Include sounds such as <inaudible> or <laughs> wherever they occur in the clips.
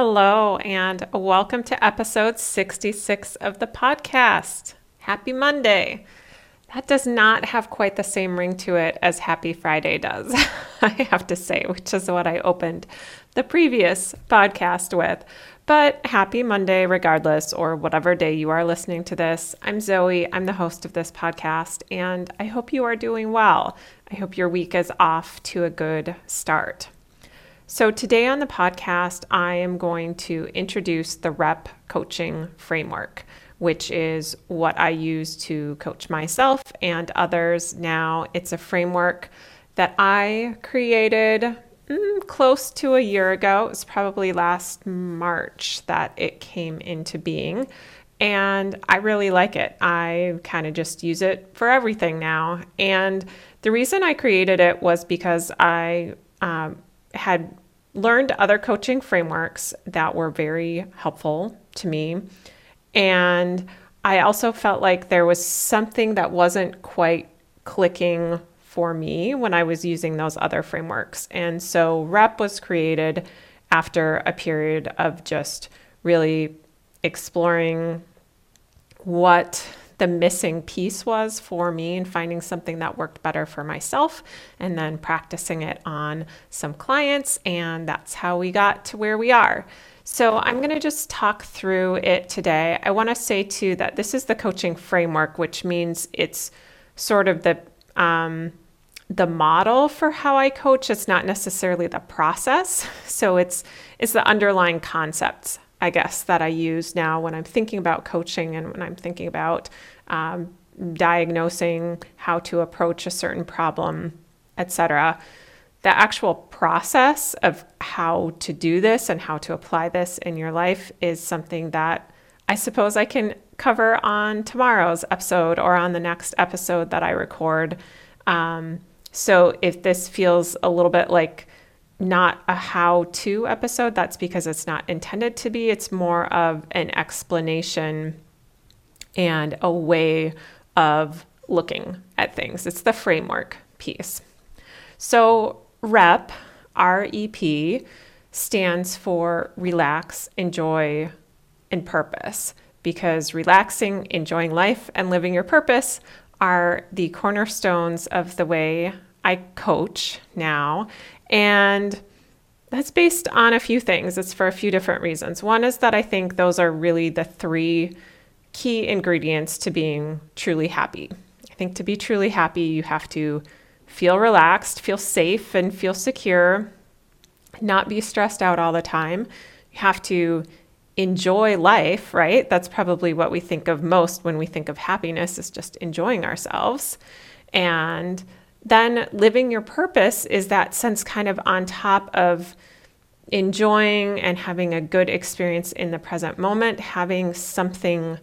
Hello, and welcome to episode 66 of the podcast. Happy Monday. That does not have quite the same ring to it as Happy Friday does, <laughs> I have to say, which is what I opened the previous podcast with. But happy Monday, regardless, or whatever day you are listening to this. I'm Zoe. I'm the host of this podcast, and I hope you are doing well. I hope your week is off to a good start. So, today on the podcast, I am going to introduce the REP coaching framework, which is what I use to coach myself and others. Now, it's a framework that I created mm, close to a year ago. It was probably last March that it came into being. And I really like it. I kind of just use it for everything now. And the reason I created it was because I um, had learned other coaching frameworks that were very helpful to me. And I also felt like there was something that wasn't quite clicking for me when I was using those other frameworks. And so REP was created after a period of just really exploring what the missing piece was for me and finding something that worked better for myself and then practicing it on some clients. And that's how we got to where we are. So, I'm going to just talk through it today. I want to say too that this is the coaching framework, which means it's sort of the um, the model for how I coach. It's not necessarily the process. <laughs> So it's it's the underlying concepts I guess, that I use now when I'm thinking about coaching and when I'm thinking about um, diagnosing how to approach a certain problem, etc. The actual process of how to do this and how to apply this in your life is something that I suppose I can cover on tomorrow's episode or on the next episode that I record. Um, so if this feels a little bit like not a how to episode. That's because it's not intended to be. It's more of an explanation and a way of looking at things. It's the framework piece. So, REP, R E P, stands for relax, enjoy, and purpose because relaxing, enjoying life, and living your purpose are the cornerstones of the way I coach now. And that's based on a few things. It's for a few different reasons. One is that I think those are really the three key ingredients to being truly happy. I think to be truly happy, you have to feel relaxed, feel safe, and feel secure, not be stressed out all the time. You have to enjoy life, right? That's probably what we think of most when we think of happiness is just enjoying ourselves. And then living your purpose is that sense kind of on top of enjoying and having a good experience in the present moment, having something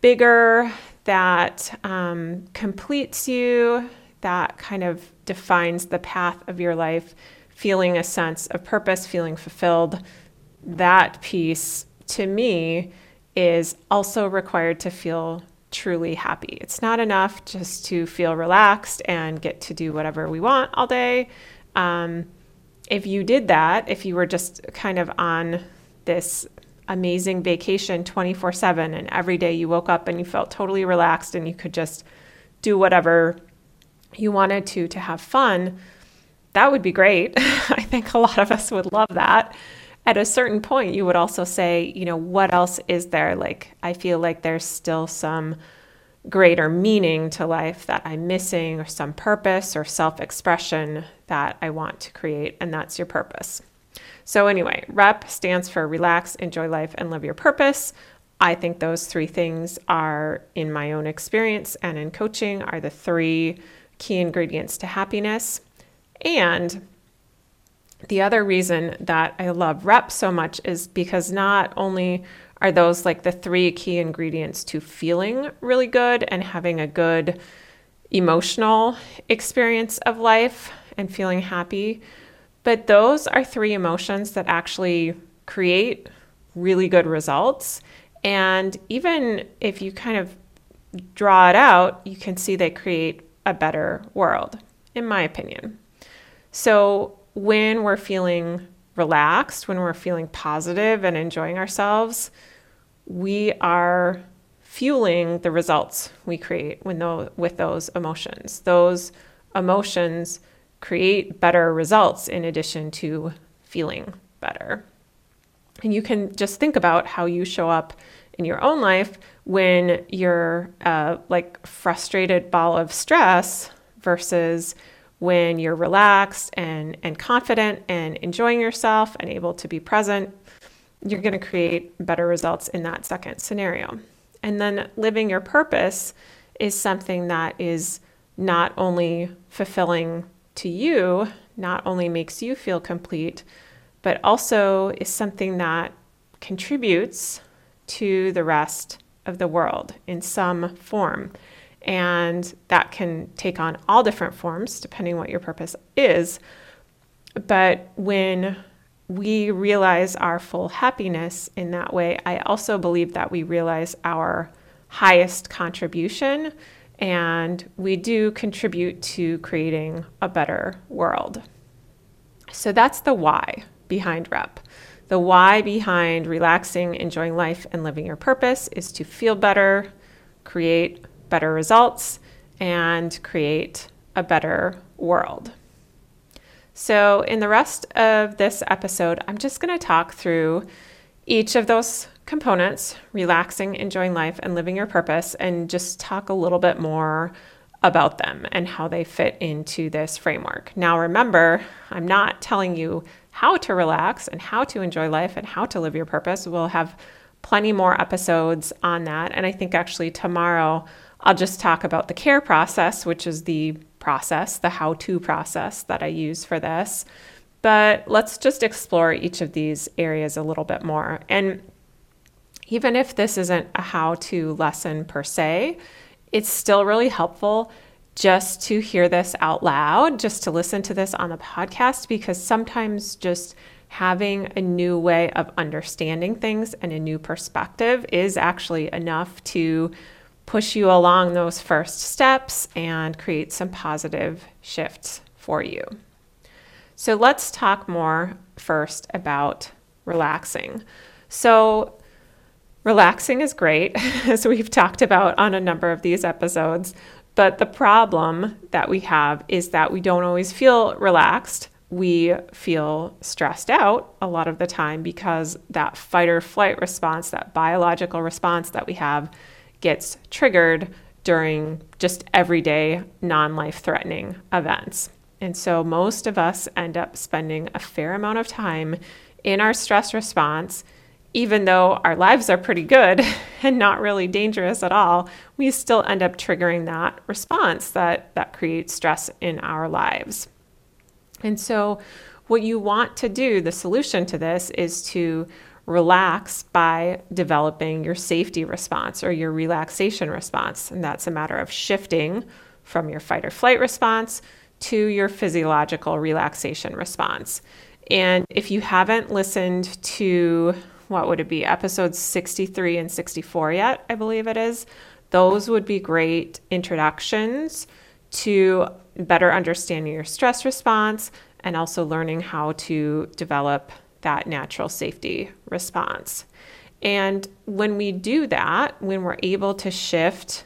bigger that um, completes you, that kind of defines the path of your life, feeling a sense of purpose, feeling fulfilled. That piece to me is also required to feel truly happy. It's not enough just to feel relaxed and get to do whatever we want all day. Um, if you did that, if you were just kind of on this amazing vacation 24 7 and every day you woke up and you felt totally relaxed and you could just do whatever you wanted to to have fun, that would be great. <laughs> I think a lot of us would love that at a certain point, you would also say, you know, what else is there? Like, I feel like there's still some greater meaning to life that I'm missing, or some purpose or self expression that I want to create, and that's your purpose. So, anyway, REP stands for relax, enjoy life, and live your purpose. I think those three things are, in my own experience and in coaching, are the three key ingredients to happiness. And the other reason that I love rep so much is because not only are those like the three key ingredients to feeling really good and having a good emotional experience of life and feeling happy, but those are three emotions that actually create really good results. And even if you kind of draw it out, you can see they create a better world, in my opinion. So, when we're feeling relaxed, when we're feeling positive and enjoying ourselves, we are fueling the results we create those, with those emotions. Those emotions create better results in addition to feeling better. And you can just think about how you show up in your own life when you're uh, like frustrated ball of stress versus when you're relaxed and, and confident and enjoying yourself and able to be present, you're going to create better results in that second scenario. And then living your purpose is something that is not only fulfilling to you, not only makes you feel complete, but also is something that contributes to the rest of the world in some form. And that can take on all different forms depending what your purpose is. But when we realize our full happiness in that way, I also believe that we realize our highest contribution and we do contribute to creating a better world. So that's the why behind REP. The why behind relaxing, enjoying life, and living your purpose is to feel better, create better results, and create a better world. So, in the rest of this episode, I'm just going to talk through each of those components relaxing, enjoying life, and living your purpose and just talk a little bit more about them and how they fit into this framework. Now, remember, I'm not telling you how to relax and how to enjoy life and how to live your purpose. We'll have plenty more episodes on that. And I think actually tomorrow I'll just talk about the care process, which is the process, the how to process that I use for this. But let's just explore each of these areas a little bit more. And even if this isn't a how to lesson per se, it's still really helpful just to hear this out loud, just to listen to this on the podcast, because sometimes just having a new way of understanding things and a new perspective is actually enough to push you along those first steps and create some positive shifts for you. So let's talk more first about relaxing. So, relaxing is great, <laughs> as we've talked about on a number of these episodes. But the problem that we have is that we don't always feel relaxed. We feel stressed out a lot of the time because that fight or flight response, that biological response that we have, gets triggered during just everyday non life threatening events. And so most of us end up spending a fair amount of time in our stress response. Even though our lives are pretty good <laughs> and not really dangerous at all, we still end up triggering that response that, that creates stress in our lives. And so, what you want to do, the solution to this, is to relax by developing your safety response or your relaxation response. And that's a matter of shifting from your fight or flight response to your physiological relaxation response. And if you haven't listened to what would it be, episodes 63 and 64 yet, I believe it is, those would be great introductions to better understanding your stress response and also learning how to develop that natural safety response. And when we do that, when we're able to shift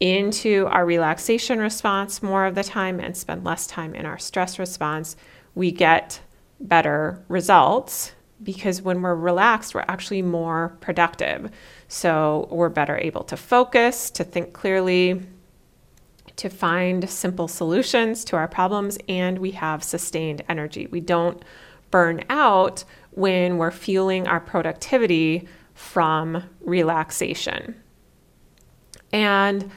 into our relaxation response more of the time and spend less time in our stress response, we get better results because when we're relaxed, we're actually more productive. So we're better able to focus, to think clearly, to find simple solutions to our problems, and we have sustained energy. We don't burn out when we're fueling our productivity from relaxation. And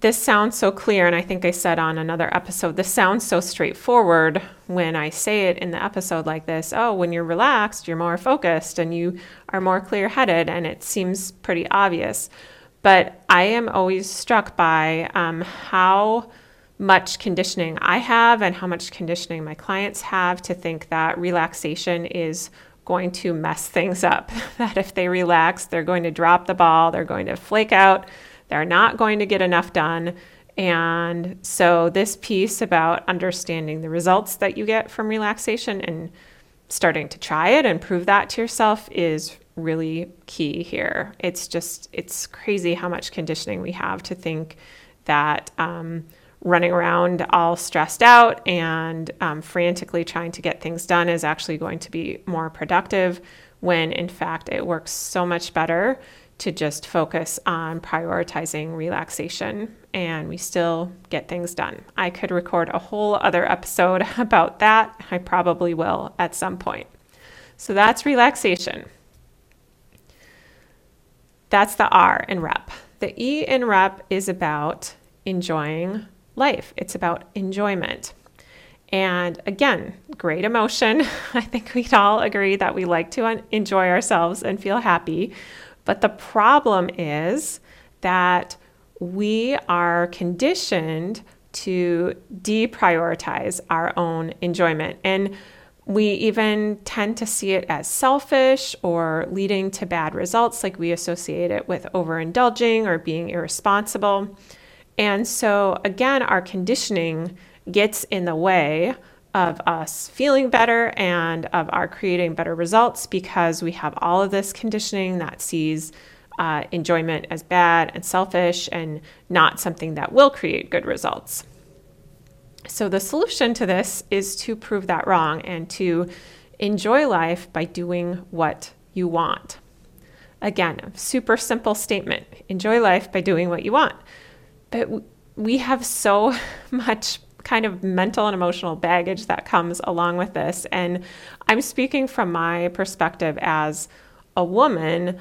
this sounds so clear, and I think I said on another episode, this sounds so straightforward when I say it in the episode like this. Oh, when you're relaxed, you're more focused and you are more clear headed, and it seems pretty obvious. But I am always struck by um, how much conditioning I have and how much conditioning my clients have to think that relaxation is going to mess things up. <laughs> that if they relax, they're going to drop the ball, they're going to flake out, they're not going to get enough done. And so, this piece about understanding the results that you get from relaxation and starting to try it and prove that to yourself is really key here. It's just, it's crazy how much conditioning we have to think that um, running around all stressed out and um, frantically trying to get things done is actually going to be more productive when in fact it works so much better to just focus on prioritizing relaxation and we still get things done. I could record a whole other episode <laughs> about that. I probably will at some point. So that's relaxation. That's the R in rep. The E in rep is about enjoying life, it's about enjoyment. And again, great emotion. <laughs> I think we'd all agree that we like to enjoy ourselves and feel happy. But the problem is that we are conditioned to deprioritize our own enjoyment. And we even tend to see it as selfish or leading to bad results, like we associate it with overindulging or being irresponsible. And so, again, our conditioning gets in the way of us feeling better and of our creating better results because we have all of this conditioning that sees uh, enjoyment as bad and selfish and not something that will create good results. So, the solution to this is to prove that wrong and to enjoy life by doing what you want. Again, super simple statement enjoy life by doing what you want. But we have so <laughs> much kind of mental and emotional baggage that comes along with this. And I'm speaking from my perspective as a woman.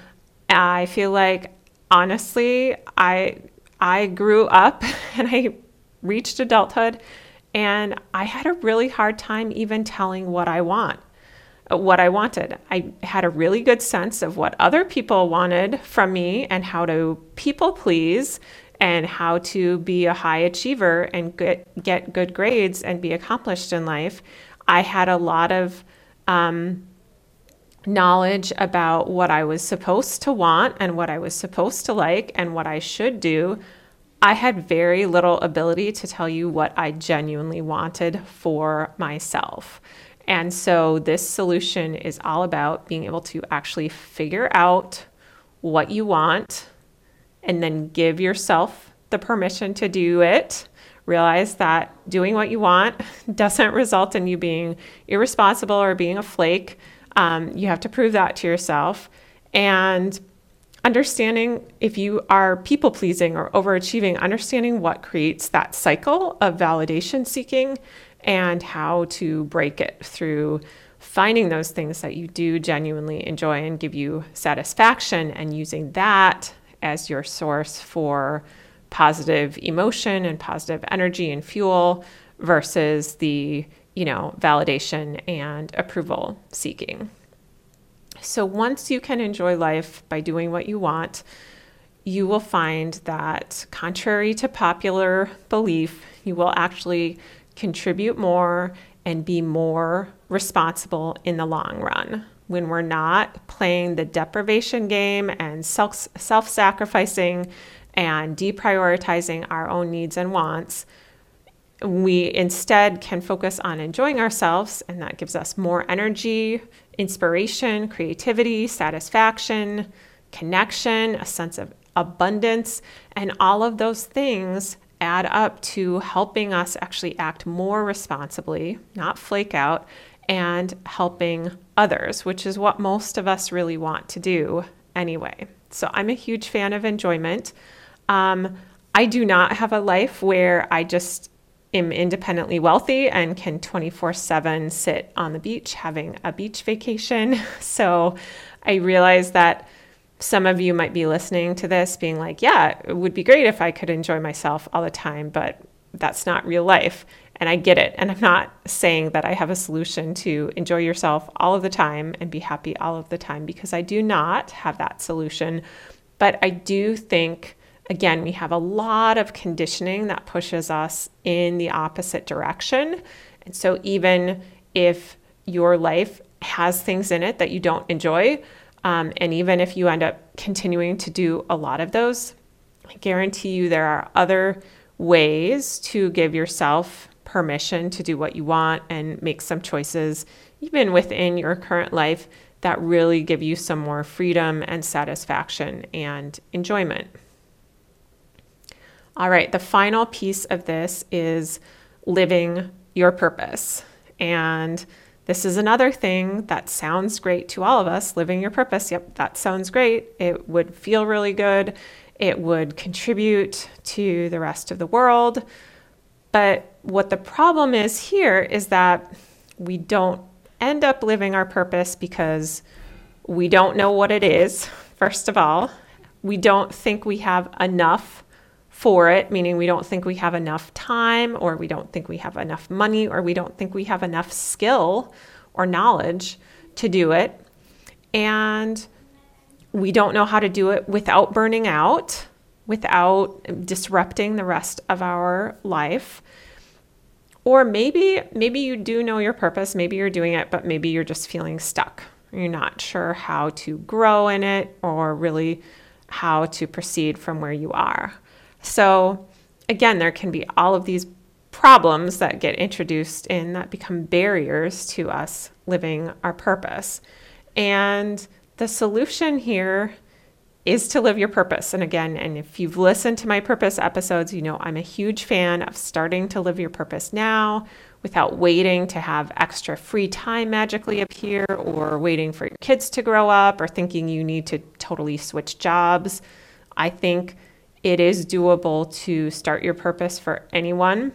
I feel like honestly, I I grew up <laughs> and I reached adulthood and I had a really hard time even telling what I want what I wanted. I had a really good sense of what other people wanted from me and how to people please and how to be a high achiever and get, get good grades and be accomplished in life, I had a lot of um, knowledge about what I was supposed to want and what I was supposed to like and what I should do. I had very little ability to tell you what I genuinely wanted for myself. And so, this solution is all about being able to actually figure out what you want and then give yourself the permission to do it. Realize that doing what you want <laughs> doesn't result in you being irresponsible or being a flake. Um, you have to prove that to yourself. And understanding if you are people pleasing or overachieving, understanding what creates that cycle of validation seeking and how to break it through finding those things that you do genuinely enjoy and give you satisfaction and using that as your source for positive emotion and positive energy and fuel versus the, you know, validation and approval seeking. So once you can enjoy life by doing what you want, you will find that, contrary to popular belief, you will actually contribute more and be more responsible in the long run when we're not playing the deprivation game and self self sacrificing and deprioritizing our own needs and wants, we instead can focus on enjoying ourselves, and that gives us more energy, inspiration, creativity, satisfaction, connection, a sense of abundance, and all of those things add up to helping us actually act more responsibly, not flake out, and helping others, which is what most of us really want to do anyway. So I'm a huge fan of enjoyment. Um, I do not have a life where I just am independently wealthy and can 24 7 sit on the beach having a beach vacation. <laughs> So I realize that some of you might be listening to this being like, yeah, it would be great if I could enjoy myself all the time, but that's not real life. And I get it. And I'm not saying that I have a solution to enjoy yourself all of the time and be happy all of the time because I do not have that solution. But I do think, again, we have a lot of conditioning that pushes us in the opposite direction. And so even if your life has things in it that you don't enjoy, um, and even if you end up continuing to do a lot of those, I guarantee you there are other ways to give yourself permission to do what you want and make some choices, even within your current life, that really give you some more freedom and satisfaction and enjoyment. All right, the final piece of this is living your purpose. And this is another thing that sounds great to all of us living your purpose. Yep, that sounds great. It would feel really good. It would contribute to the rest of the world. But what the problem is here is that we don't end up living our purpose because we don't know what it is, <laughs> first of all. We don't think we have enough for it, meaning we don't think we have enough time, or we don't think we have enough money, or we don't think we have enough skill or knowledge to do it. And we don't know how to do it without burning out, without disrupting the rest of our life. Or maybe maybe you do know your purpose, maybe you're doing it, but maybe you're just feeling stuck. You're not sure how to grow in it or really how to proceed from where you are. So, again, there can be all of these problems that get introduced in that become barriers to us living our purpose. And the solution here is to live your purpose. And again, and if you've listened to my purpose episodes, you know I'm a huge fan of starting to live your purpose now without waiting to have extra free time magically appear or waiting for your kids to grow up or thinking you need to totally switch jobs. I think it is doable to start your purpose for anyone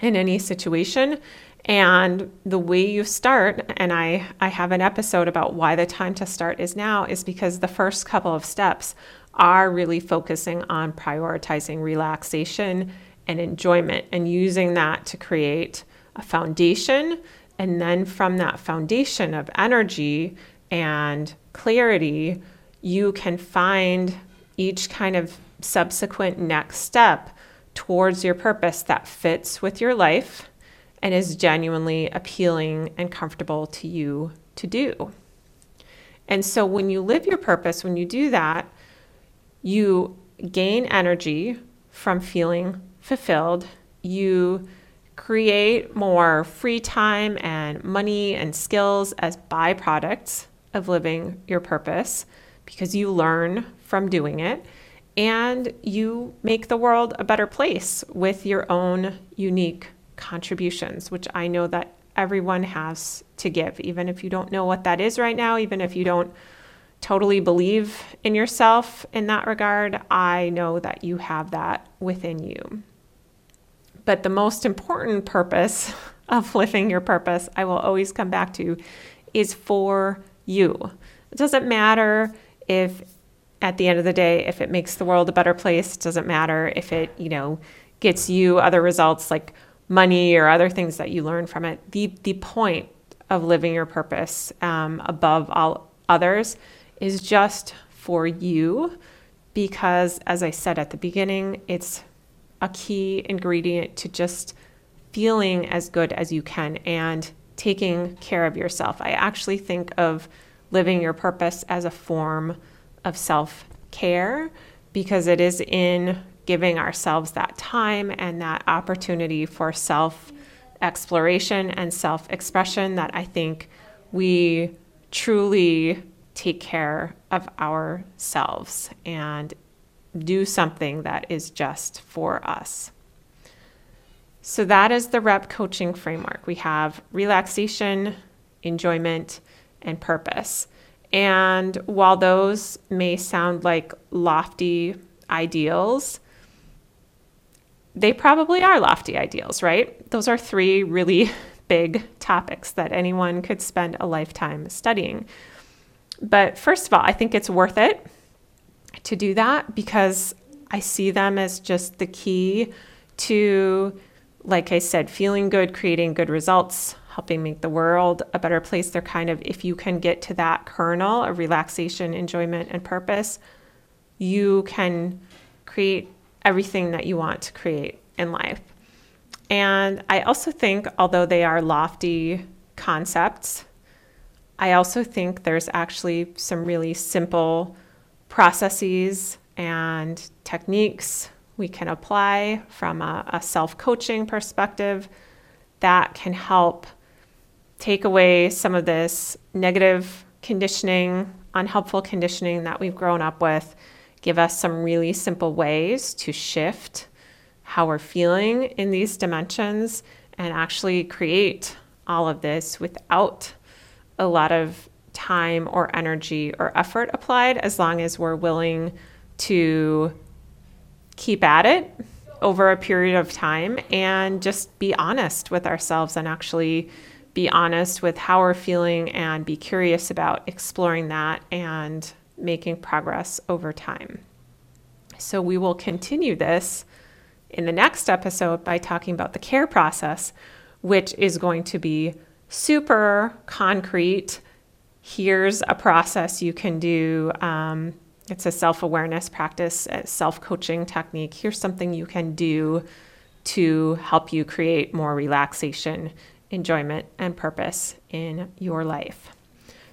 in any situation. And the way you start, and I, I have an episode about why the time to start is now, is because the first couple of steps are really focusing on prioritizing relaxation and enjoyment and using that to create a foundation. And then from that foundation of energy and clarity, you can find each kind of subsequent next step towards your purpose that fits with your life and is genuinely appealing and comfortable to you to do. And so when you live your purpose, when you do that, you gain energy from feeling fulfilled. You create more free time and money and skills as byproducts of living your purpose because you learn from doing it and you make the world a better place with your own unique contributions, which I know that everyone has to give, even if you don't know what that is right now, even if you don't totally believe in yourself in that regard, I know that you have that within you. But the most important purpose <laughs> of living your purpose, I will always come back to, is for you. It doesn't matter if at the end of the day, if it makes the world a better place, it doesn't matter if it, you know, gets you other results like money or other things that you learn from it. The the point of living your purpose um, above all others is just for you, because as I said at the beginning, it's a key ingredient to just feeling as good as you can and taking care of yourself. I actually think of living your purpose as a form of self care because it is in giving ourselves that time and that opportunity for self exploration and self expression that I think we truly take care of ourselves and do something that is just for us. So, that is the REP coaching framework. We have relaxation, enjoyment, and purpose. And while those may sound like lofty ideals, they probably are lofty ideals, right? Those are three really <laughs> big topics that anyone could spend a lifetime studying. But first of all, I think it's worth it to do that because I see them as just the key to, like I said, feeling good, creating good results, helping make the world a better place. They're kind of, if you can get to that kernel of relaxation, enjoyment, and purpose, you can create everything that you want to create in life. And I also think, although they are lofty concepts, I also think there's actually some really simple processes and techniques we can apply from a, a self coaching perspective that can help take away some of this negative conditioning, unhelpful conditioning that we've grown up with, give us some really simple ways to shift how we're feeling in these dimensions and actually create all of this without a lot of time or energy or effort applied as long as we're willing to keep at it over a period of time and just be honest with ourselves and actually be honest with how we're feeling and be curious about exploring that and making progress over time. So, we will continue this in the next episode by talking about the care process, which is going to be super concrete. Here's a process you can do. Um, it's a self awareness practice, a self coaching technique. Here's something you can do to help you create more relaxation, enjoyment, and purpose in your life.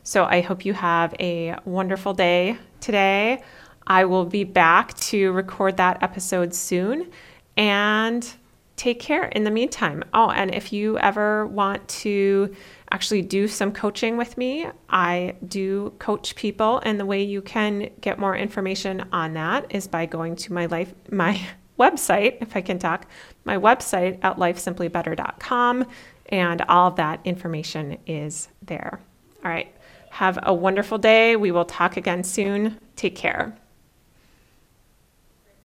So I hope you have a wonderful day today. I will be back to record that episode soon and take care in the meantime. Oh, and if you ever want to actually do some coaching with me, I do coach people and the way you can get more information on that is by going to my life my <laughs> website, if I can talk, my website at lifesimplybetter.com and all of that information is there. All right. Have a wonderful day. We will talk again soon. Take care.